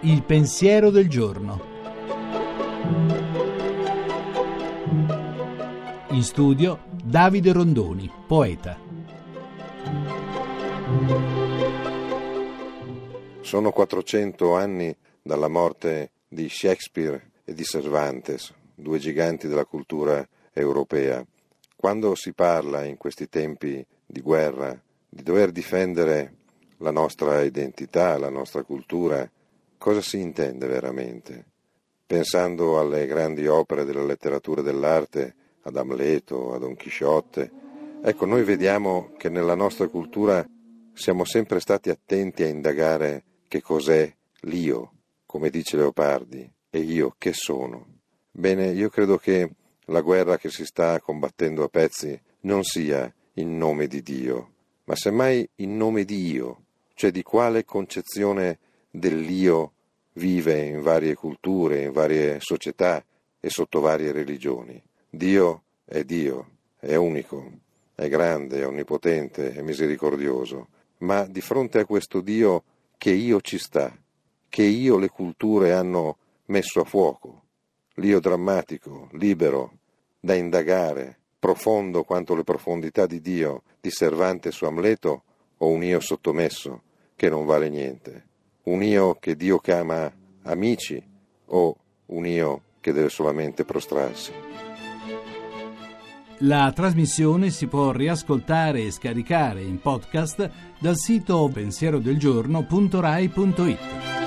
Il pensiero del giorno. In studio Davide Rondoni, poeta. Sono 400 anni dalla morte di Shakespeare e di Cervantes, due giganti della cultura europea. Quando si parla in questi tempi di guerra di dover difendere la nostra identità, la nostra cultura, cosa si intende veramente? Pensando alle grandi opere della letteratura e dell'arte, ad Amleto, a Don Chisciotte, ecco, noi vediamo che nella nostra cultura siamo sempre stati attenti a indagare che cos'è l'io, come dice Leopardi, e io che sono. Bene, io credo che la guerra che si sta combattendo a pezzi non sia in nome di Dio, ma semmai in nome di io, cioè di quale concezione dell'io vive in varie culture, in varie società e sotto varie religioni. Dio è Dio, è unico, è grande, è onnipotente, è misericordioso, ma di fronte a questo Dio che io ci sta, che io le culture hanno messo a fuoco, l'io drammatico, libero, da indagare, profondo quanto le profondità di Dio, di Cervante su Amleto, o un io sottomesso che non vale niente? Un io che Dio chiama amici o un io che deve solamente prostrarsi? La trasmissione si può riascoltare e scaricare in podcast dal sito pensierodelgiorno.rai.it.